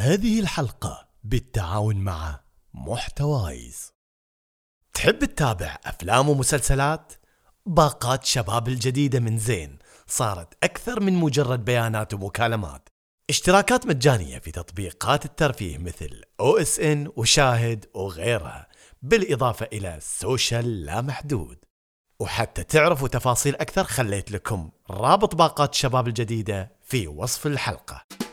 هذه الحلقة بالتعاون مع محتوايز. تحب تتابع أفلام ومسلسلات؟ باقات شباب الجديدة من زين صارت أكثر من مجرد بيانات ومكالمات. اشتراكات مجانية في تطبيقات الترفيه مثل ان وشاهد وغيرها بالإضافة إلى سوشيال لا محدود. وحتى تعرفوا تفاصيل أكثر خليت لكم رابط باقات شباب الجديدة في وصف الحلقة.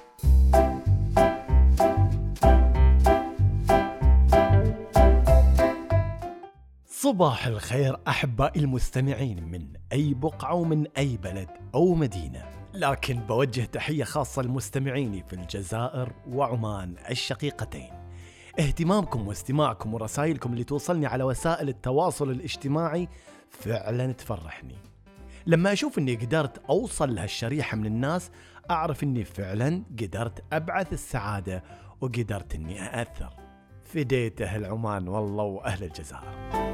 صباح الخير أحبائي المستمعين من أي بقعه ومن أي بلد أو مدينة. لكن بوجه تحية خاصة لمستمعيني في الجزائر وعمان الشقيقتين. اهتمامكم واستماعكم ورسائلكم اللي توصلني على وسائل التواصل الاجتماعي فعلا تفرحني. لما أشوف إني قدرت أوصل لهالشريحة من الناس أعرف إني فعلا قدرت أبعث السعادة وقدرت إني أأثر. فديت أهل عمان والله وأهل الجزائر.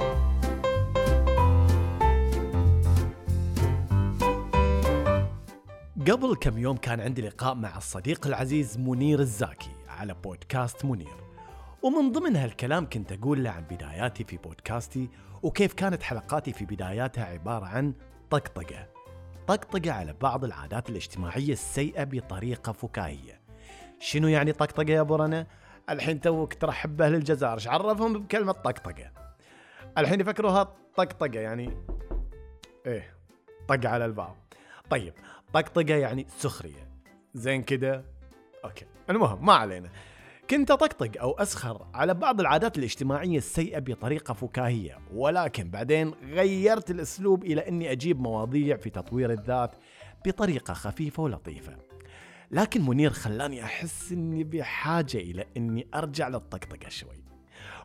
قبل كم يوم كان عندي لقاء مع الصديق العزيز منير الزاكي على بودكاست منير. ومن ضمن هالكلام كنت أقول له عن بداياتي في بودكاستي وكيف كانت حلقاتي في بداياتها عبارة عن طقطقة. طقطقة على بعض العادات الاجتماعية السيئة بطريقة فكاهية. شنو يعني طقطقة يا أبو رنا؟ الحين توك ترحب بأهل الجزائر إيش عرفهم بكلمة طقطقة؟ الحين يفكروها طقطقة يعني إيه طق على الباب طيب طقطقة يعني سخرية. زين كده؟ أوكي. المهم ما علينا. كنت أطقطق أو أسخر على بعض العادات الاجتماعية السيئة بطريقة فكاهية ولكن بعدين غيرت الأسلوب إلى إني أجيب مواضيع في تطوير الذات بطريقة خفيفة ولطيفة. لكن منير خلاني أحس إني بحاجه إلى إني أرجع للطقطقة شوي.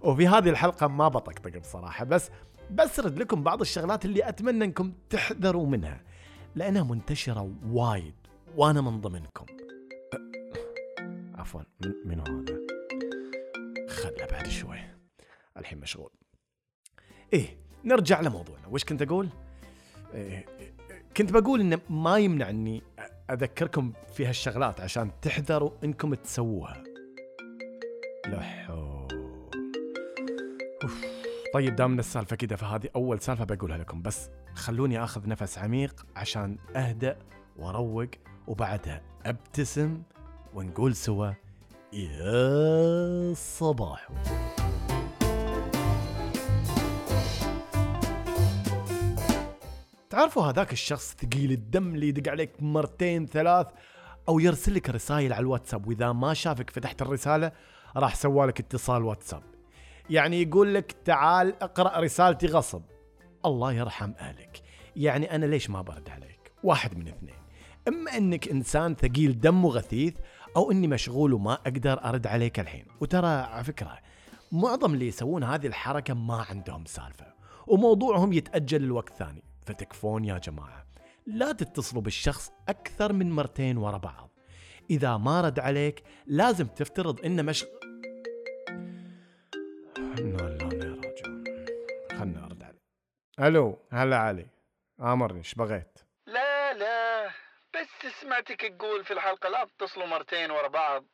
وفي هذه الحلقة ما بطقطق بصراحة بس بسرد لكم بعض الشغلات اللي أتمنى إنكم تحذروا منها. لأنها منتشرة وايد وأنا من ضمنكم. عفوا من هذا؟ خلنا بعد شوي. الحين مشغول. إيه نرجع لموضوعنا. وش كنت أقول؟ إيه كنت بقول انه ما يمنع اني أذكركم في هالشغلات عشان تحذروا إنكم تسووها. أوف. طيب دامنا السالفة كذا فهذه أول سالفة بقولها لكم. بس خلوني آخذ نفس عميق عشان أهدأ وأروق وبعدها أبتسم ونقول سوا يا صباح. تعرفوا هذاك الشخص ثقيل الدم اللي يدق عليك مرتين ثلاث أو يرسل لك رسائل على الواتساب وإذا ما شافك فتحت الرسالة راح سوالك اتصال واتساب. يعني يقول لك تعال اقرأ رسالتي غصب. الله يرحم أهلك. يعني أنا ليش ما برد عليك؟ واحد من اثنين. إما إنك إنسان ثقيل دم وغثيث أو إني مشغول وما أقدر أرد عليك الحين. وترى على فكرة معظم اللي يسوون هذه الحركة ما عندهم سالفة وموضوعهم يتأجل لوقت ثاني. فتكفون يا جماعة. لا تتصلوا بالشخص أكثر من مرتين ورا بعض. إذا ما رد عليك لازم تفترض إنه مش أنا لا راجعون. خلنا ارد عليه. ألو هلا علي. آمرني إيش بغيت؟ لا لا بس سمعتك تقول في الحلقة لا تتصلوا مرتين ورا بعض.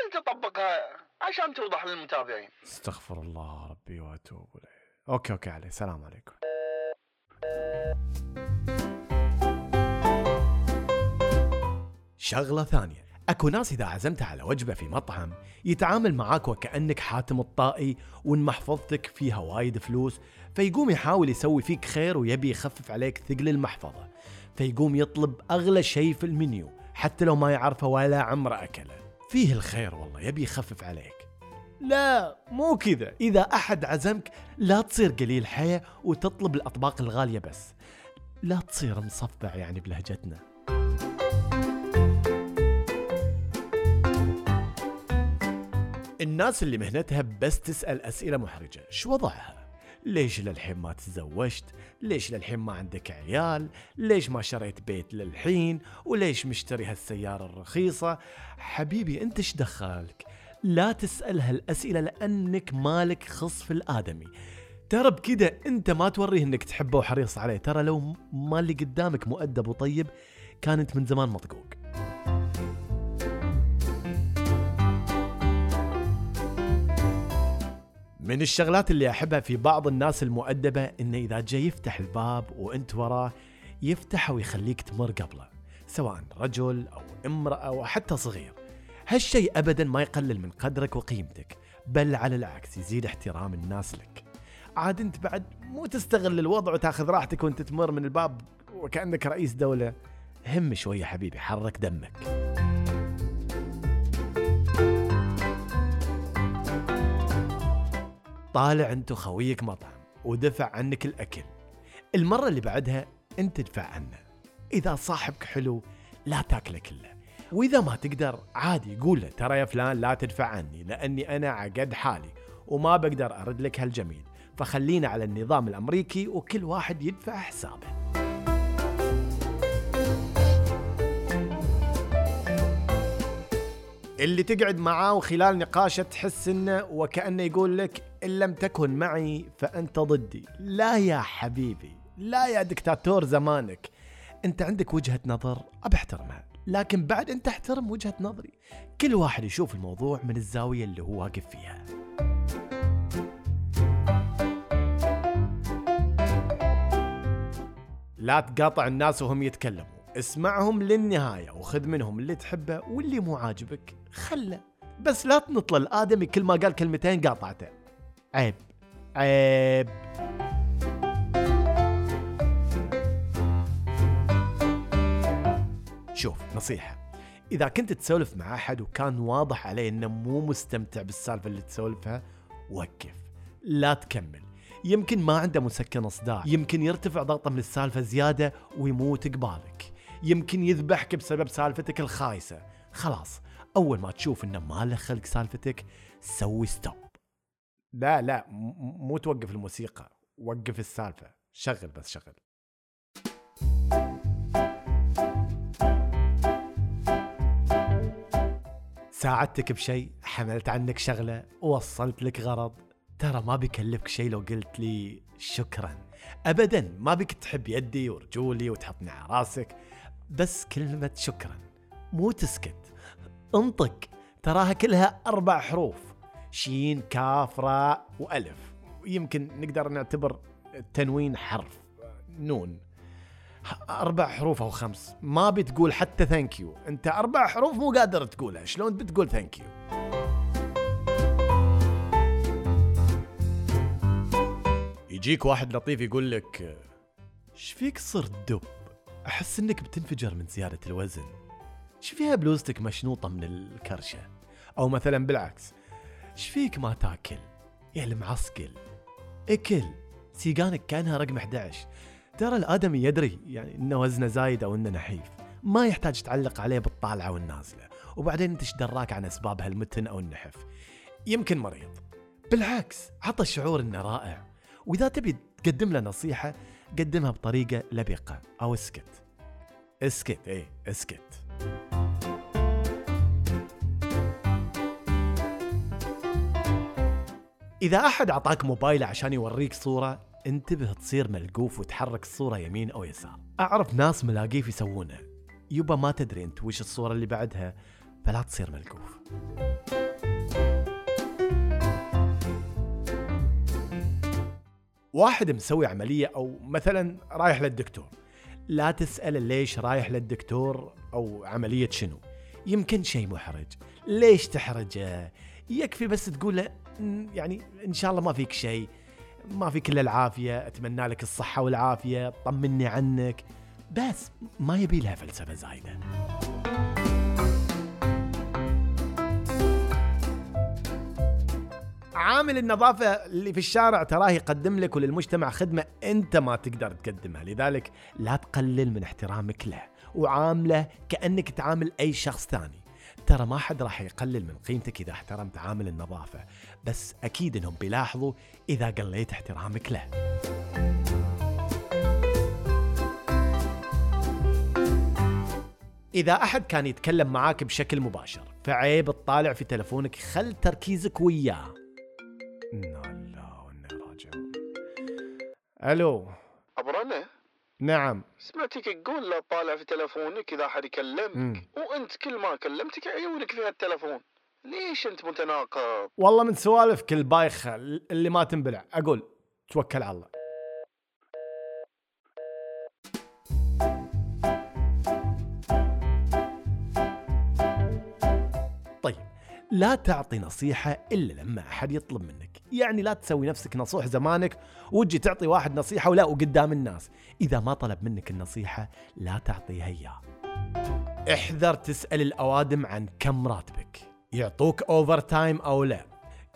قلت أطبقها عشان توضح للمتابعين. استغفر الله ربي وأتوب إليه. okay okay علي سلام عليكم. شغلة ثانية. أكو ناس إذا عزمت على وجبة في مطعم يتعامل معاك وكأنك حاتم الطائي وإن محفظتك فيها وايد فلوس فيقوم يحاول يسوي فيك خير ويبي يخفف عليك ثقل المحفظة. فيقوم يطلب أغلى شيء في المنيو حتى لو ما يعرفه ولا عمره أكله. فيه الخير والله يبي يخفف عليك. لا مو كذا. إذا أحد عزمك لا تصير قليل حياة وتطلب الأطباق الغالية بس. لا تصير مصفع يعني بلهجتنا. الناس اللي مهنتها بس تسأل أسئلة محرجة شو وضعها؟ ليش للحين ما تزوجت؟ ليش للحين ما عندك عيال؟ ليش ما شريت بيت للحين؟ وليش مشتري هالسيارة الرخيصة؟ حبيبي أنت إيش دخلك؟ لا تسأل هالأسئلة لأنك مالك خص في الآدمي ترى بكذا أنت ما توريه إنك تحبه وحريص عليه ترى لو ما اللي قدامك مؤدب وطيب كانت من زمان مطقوق من الشغلات اللي أحبها في بعض الناس المؤدبة انه إذا جاي يفتح الباب وأنت وراه يفتح ويخليك تمر قبله سواء رجل أو امرأة أو حتى صغير. هالشيء ابدا ما يقلل من قدرك وقيمتك بل على العكس يزيد احترام الناس لك. عاد أنت بعد مو تستغل الوضع وتأخذ راحتك وأنت تمر من الباب وكأنك رئيس دولة. هم شوية حبيبي حرك دمك. طالع انت وخويك مطعم ودفع عنك الأكل. المرة اللي بعدها انت تدفع عنه. إذا صاحبك حلو لا تاكله كله. وإذا ما تقدر عادي قول له ترى يا فلان لا تدفع عني لأني أنا عقد حالي وما بقدر أرد لك هالجميل. فخلينا على النظام الأمريكي وكل واحد يدفع حسابه. اللي تقعد معاه وخلال نقاشه تحس إنه وكأنه يقول لك إن لم تكن معي فأنت ضدي. لا يا حبيبي لا يا دكتاتور زمانك. أنت عندك وجهة نظر ابحترمها لكن بعد أنت احترم وجهة نظري. كل واحد يشوف الموضوع من الزاوية اللي هو واقف فيها. لا تقاطع الناس وهم يتكلموا. اسمعهم للنهاية وخذ منهم اللي تحبه واللي مو عاجبك خله. بس لا تنطل الآدمي كل ما قال كلمتين قاطعته. عيب. عيب. شوف نصيحة. إذا كنت تسولف مع أحد وكان واضح عليه إنه مو مستمتع بالسالفة اللي تسولفها وقف لا تكمل. يمكن ما عنده مسكن صداع يمكن يرتفع ضغطه من السالفة زيادة ويموت قبالك. يمكن يذبحك بسبب سالفتك الخايسة. خلاص أول ما تشوف إنه ما له خلق سالفتك سوي ستوب لا لا مو توقف الموسيقى وقف السالفة. شغل بس شغل. ساعدتك بشيء؟ حملت عنك شغلة؟ وصلت لك غرض؟ ترى ما بيكلفك شيء لو قلت لي شكرا. ابدا ما بيك تحب يدي ورجولي وتحطني على راسك. بس كلمة شكرا مو تسكت. انطق تراها كلها أربع حروف. شين كاف راء وألف. يمكن نقدر نعتبر التنوين حرف نون. أربع حروف أو خمس. ما بتقول حتى thank you أنت أربع حروف مو قادر تقولها. شلون بتقول thank you يجيك واحد لطيف يقول لك إيش فيك صرت دب؟ أحس إنك بتنفجر من زيادة الوزن. إيش فيها بلوزتك مشنوطة من الكرشة؟ أو مثلا بالعكس إيش فيك ما تاكل؟ يا المعسكل إكل. سيقانك كأنها رقم 11 ترى الآدمي يدري يعني إنه وزنه زايد أو إنه نحيف. ما يحتاج تعلق عليه بالطالعة والنازلة. وبعدين أنت دراك عن أسباب هالمتن أو النحف. يمكن مريض. بالعكس عطى الشعور إنه رائع. وإذا تبي تقدم له نصيحة قدمها بطريقة لبقة أو اسكت. اسكت إيه اسكت. إذا أحد أعطاك موبايله عشان يوريك صورة انتبه تصير ملقوف وتحرك الصورة يمين أو يسار. أعرف ناس ملاقيف يسوونه. يبا ما تدري أنت وش الصورة اللي بعدها فلا تصير ملقوف. واحد مسوي عملية أو مثلا رايح للدكتور. لا تسأل ليش رايح للدكتور أو عملية شنو. يمكن شيء محرج. ليش تحرجه؟ يكفي بس تقول له "م، يعني إن شاء الله ما فيك شيء. ما فيك إلا العافية. أتمنى لك الصحة والعافية. طمني عنك. بس ما يبي لها فلسفة زايدة. عامل النظافة اللي في الشارع تراه يقدم لك وللمجتمع خدمة أنت ما تقدر تقدمها. لذلك لا تقلل من احترامك له وعامله كأنك تعامل أي شخص ثاني. ترى ما حد راح يقلل من قيمتك إذا احترمت عامل النظافة بس أكيد أنهم بيلاحظوا إذا قليت احترامك له. إذا أحد كان يتكلم معاك بشكل مباشر فعيب تطالع في تلفونك خل تركيزك وياه. ألو. نعم. سمعتك تقول لا طالع في تلفونك إذا أحد يكلمك مم. وأنت كل ما كلمتك عيونك فيها التلفون. ليش أنت متناقض؟ والله من سوالفك البايخه اللي ما تنبلع. أقول توكل على الله. طيب لا تعطي نصيحة إلا لما أحد يطلب منك. يعني لا تسوي نفسك نصوح زمانك وتجي تعطي واحد نصيحة ولا وقدام الناس. إذا ما طلب منك النصيحة لا تعطيها إياه. احذر تسأل الأوادم عن كم راتبك. يعطوك أوفر تايم أو لا.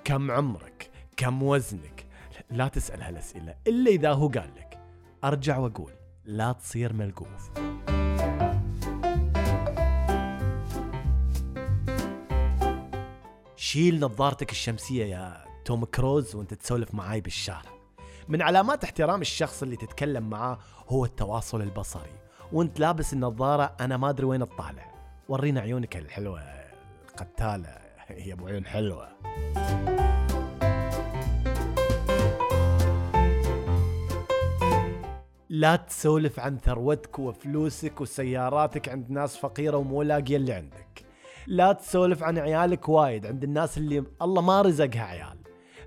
كم عمرك. كم وزنك. لا تسأل هالأسئلة إلا إذا هو قال لك. أرجع وأقول لا تصير ملقوف. شيل نظارتك الشمسية يا توم كروز وانت تسولف معاي بالشارع. من علامات احترام الشخص اللي تتكلم معاه هو التواصل البصري. وانت لابس النظارة أنا ما أدري وين تطالع. ورينا عيونك الحلوة القتالة. هي أبو عيون حلوة. لا تسولف عن ثروتك وفلوسك وسياراتك عند ناس فقيرة ومو لاقية اللي عندك. لا تسولف عن عيالك وايد عند الناس اللي الله ما رزقها عيال.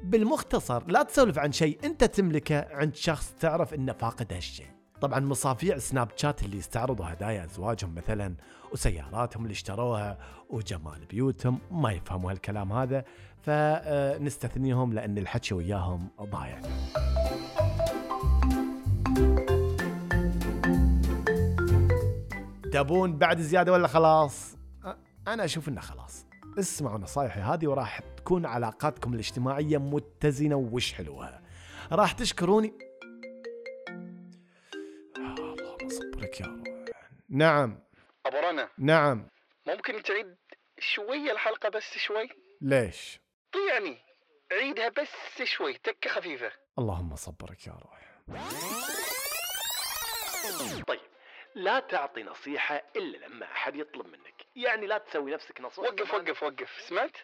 بالمختصر لا تسولف عن شيء انت تملكه عند شخص تعرف انه فاقد هالشيء. طبعا مصافيع سناب شات اللي يستعرضوا هدايا أزواجهم مثلا وسياراتهم اللي اشتروها وجمال بيوتهم ما يفهموا هالكلام هذا فنستثنيهم لأن الحكي وياهم ضايع. تبون بعد زيادة ولا خلاص؟ أنا أشوف إنه خلاص. اسمعوا نصايحي هذه وراح تكون علاقاتكم الاجتماعية متزنة وش حلوها. راح تشكروني. اللهم صبرك يا روح. نعم. أبو رنا. نعم. ممكن تعيد شوية الحلقة بس شوي؟ ليش؟ طيعني عيدها بس شوي تكة خفيفة. اللهم صبرك يا روح. طيب. لا تعطي نصيحة إلا لما أحد يطلب منك. يعني لا تسوي نفسك نصوح وقف وقف وقف. سمعت؟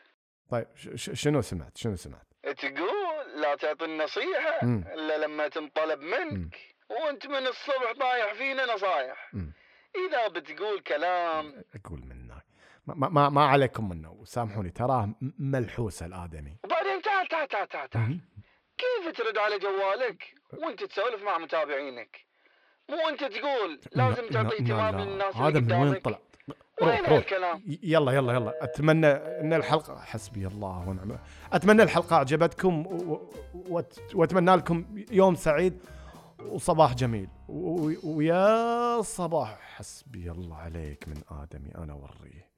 طيب ش- ش- شنو سمعت؟ شنو سمعت؟ تقول لا تعطي النصيحة مم. إلا لما تنطلب منك. وأنت من الصبح طايح فينا نصايح مم. إذا بتقول كلام أقول منك ما, ما, ما عليكم منه. وسامحوني تراه م- ملحوس الآدمي. وبعدين تعال تعال تعال تعال, تعال. مم. كيف ترد على جوالك وأنت تسولف مع متابعينك؟ مو أنت تقول لازم لا- تعطي اهتمام. للناس هذا من وين طلع. وين روح روح. يلا يلا يلا. أتمنى إن الحلقة حسبي الله ونعم. أتمنى الحلقة عجبتكم و- و- وأت- وأتمنى لكم يوم سعيد وصباح جميل. ويا صباح حسبي الله عليك من آدمي أنا وريه